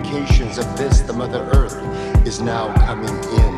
indications of this, the Mother Earth is now coming in.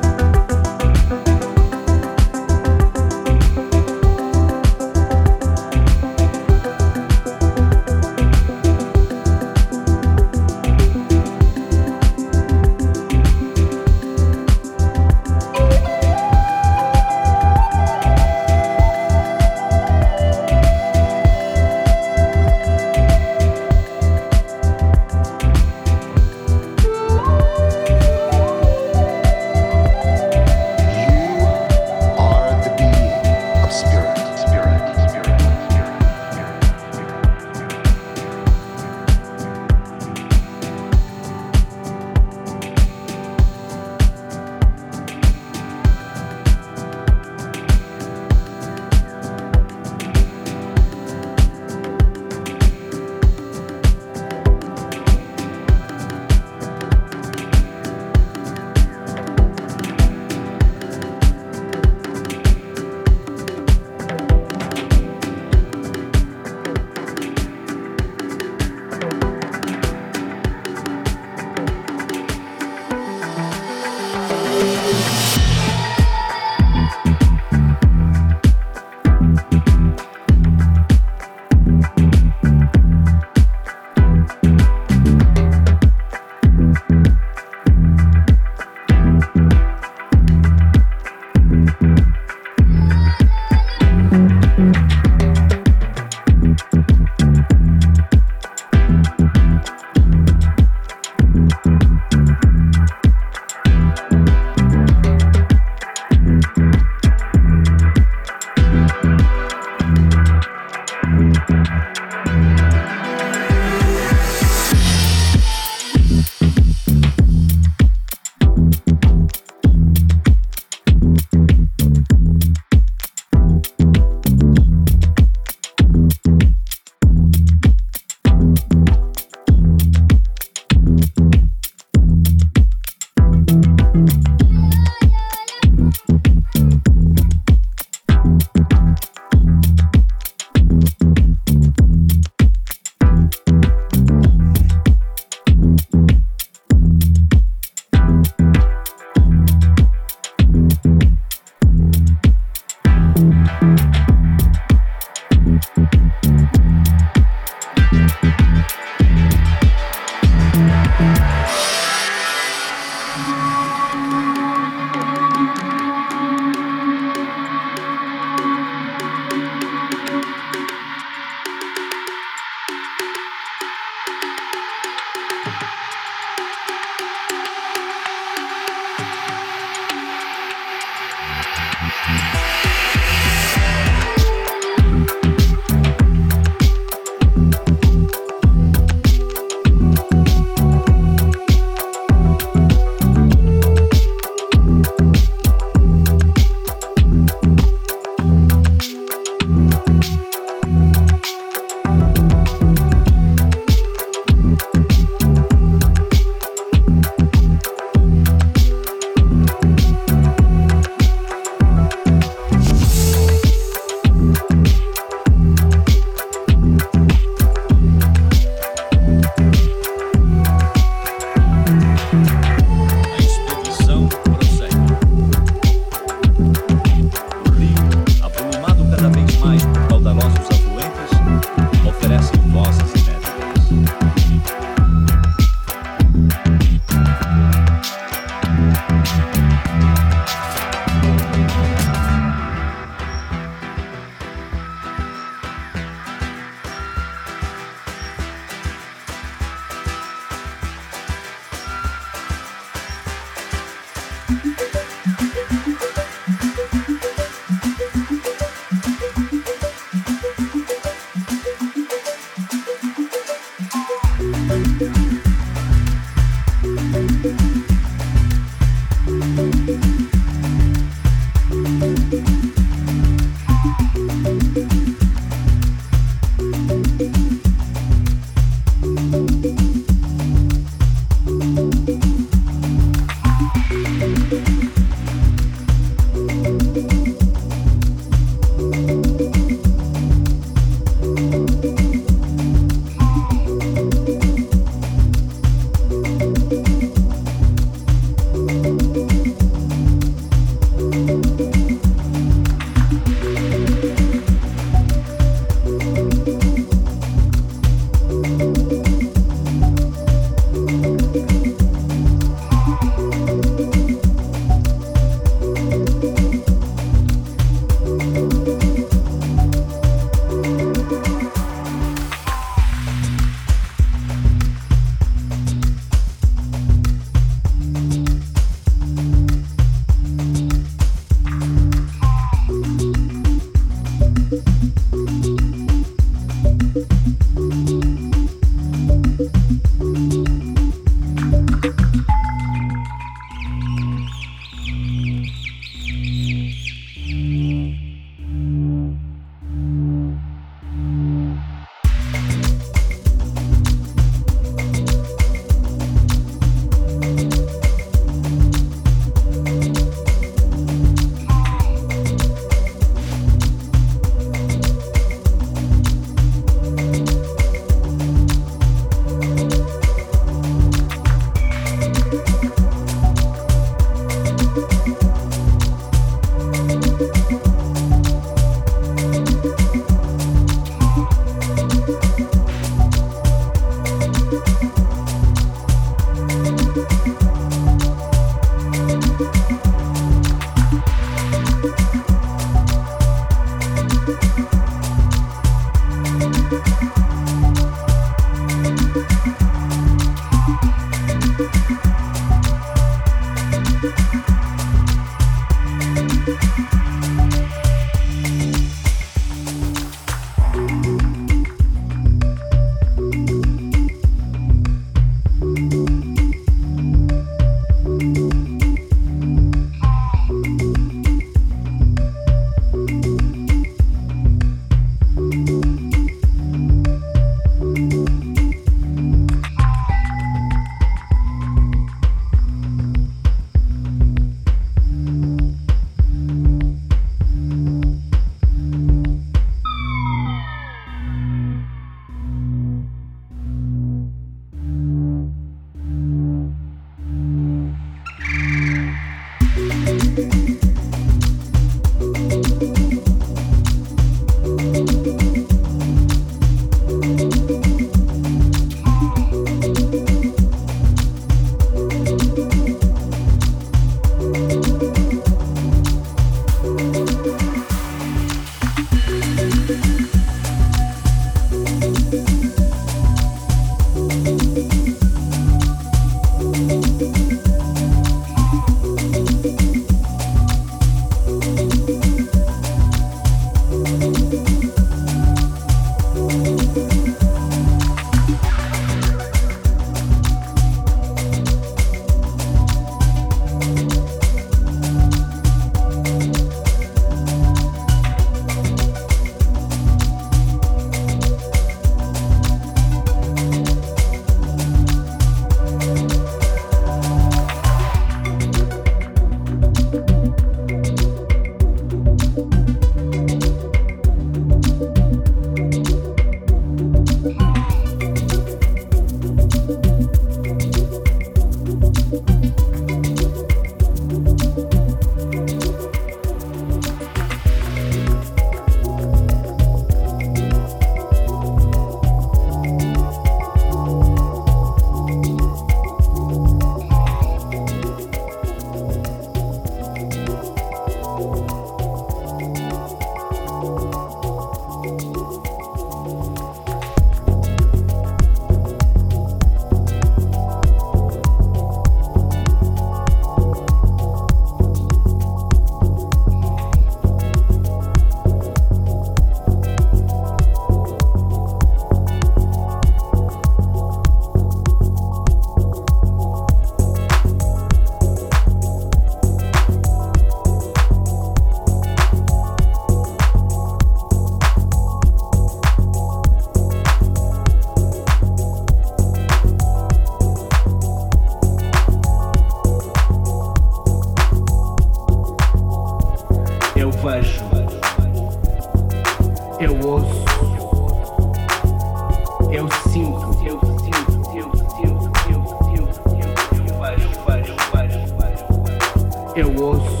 Eu ouço,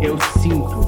eu sinto.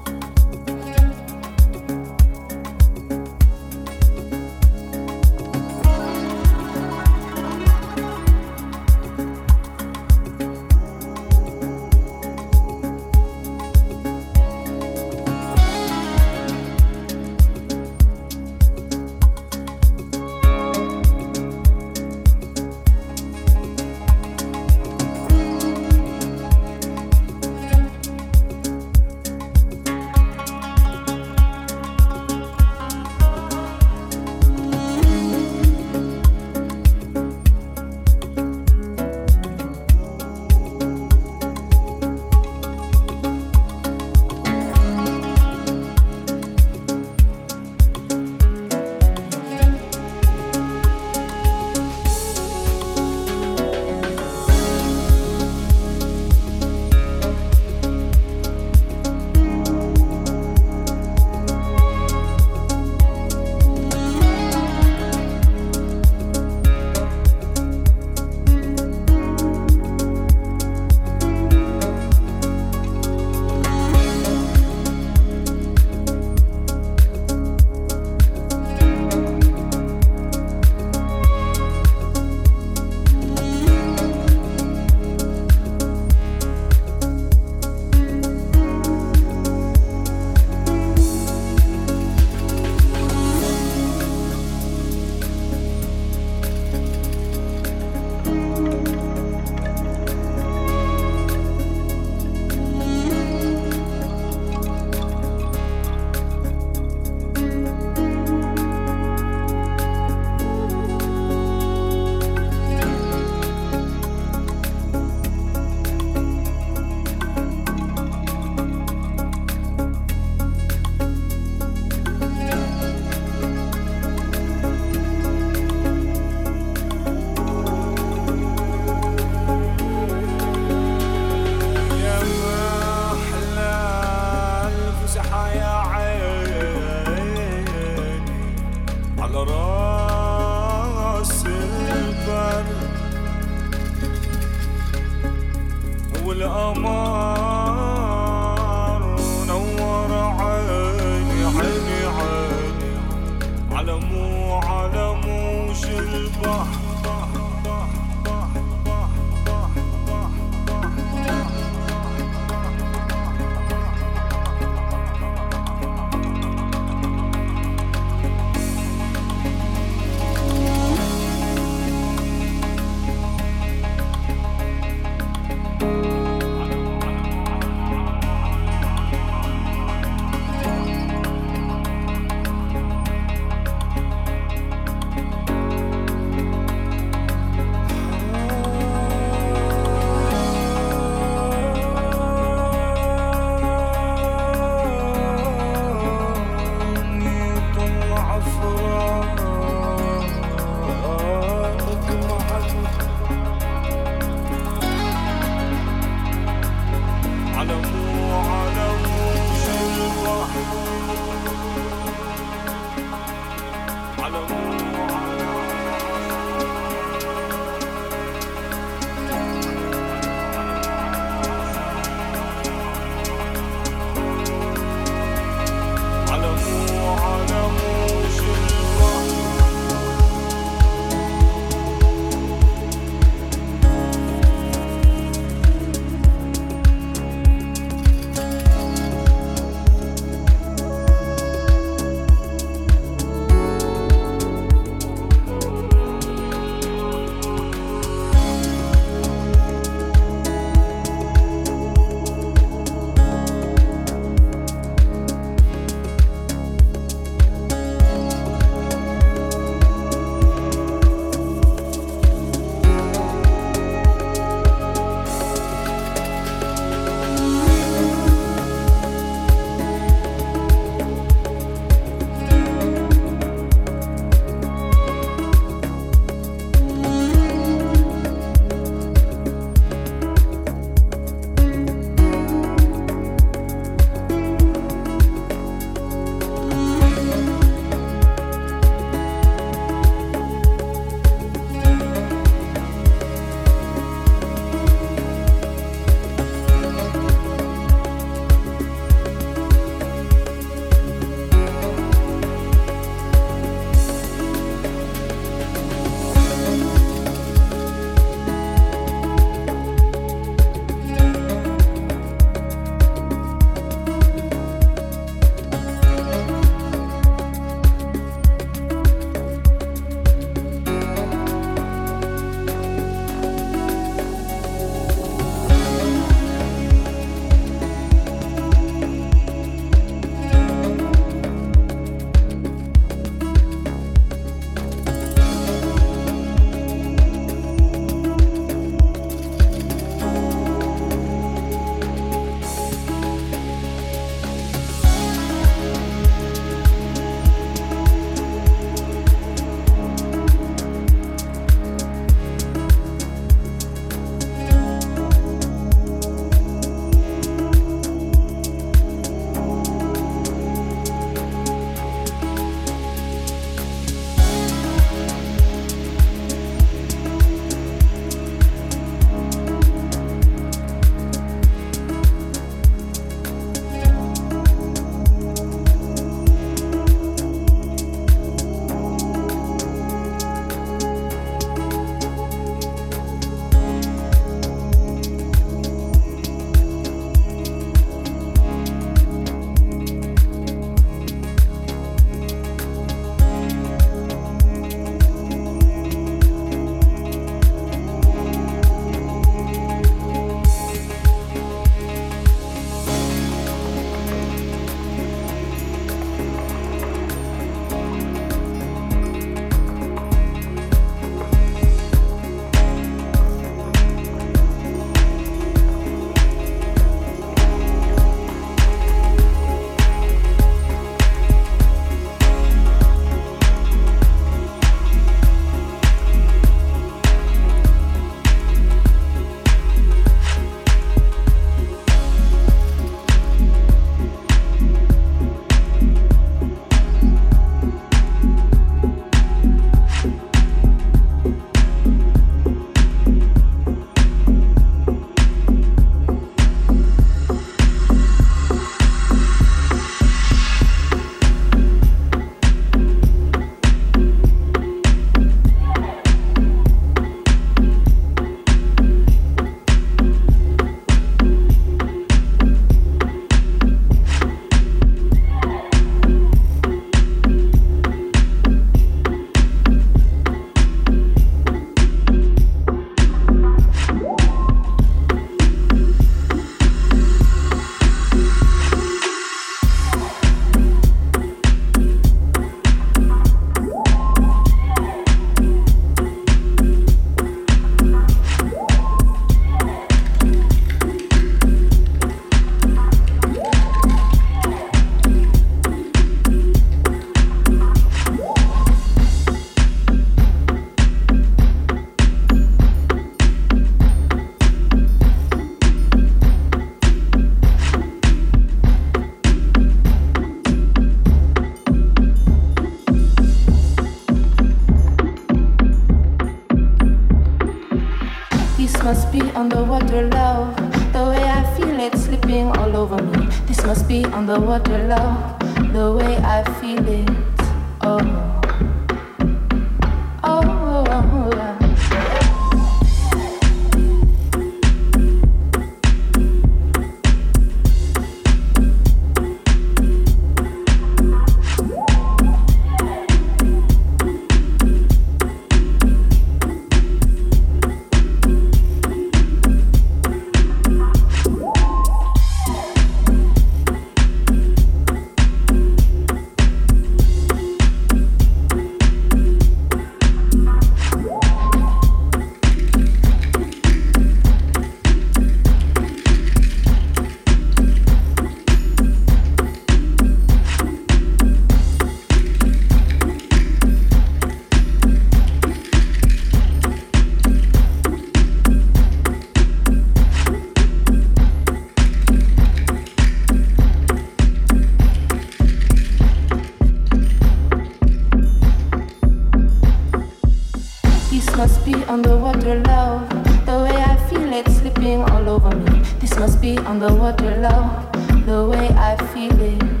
underwater love, the way I feel it.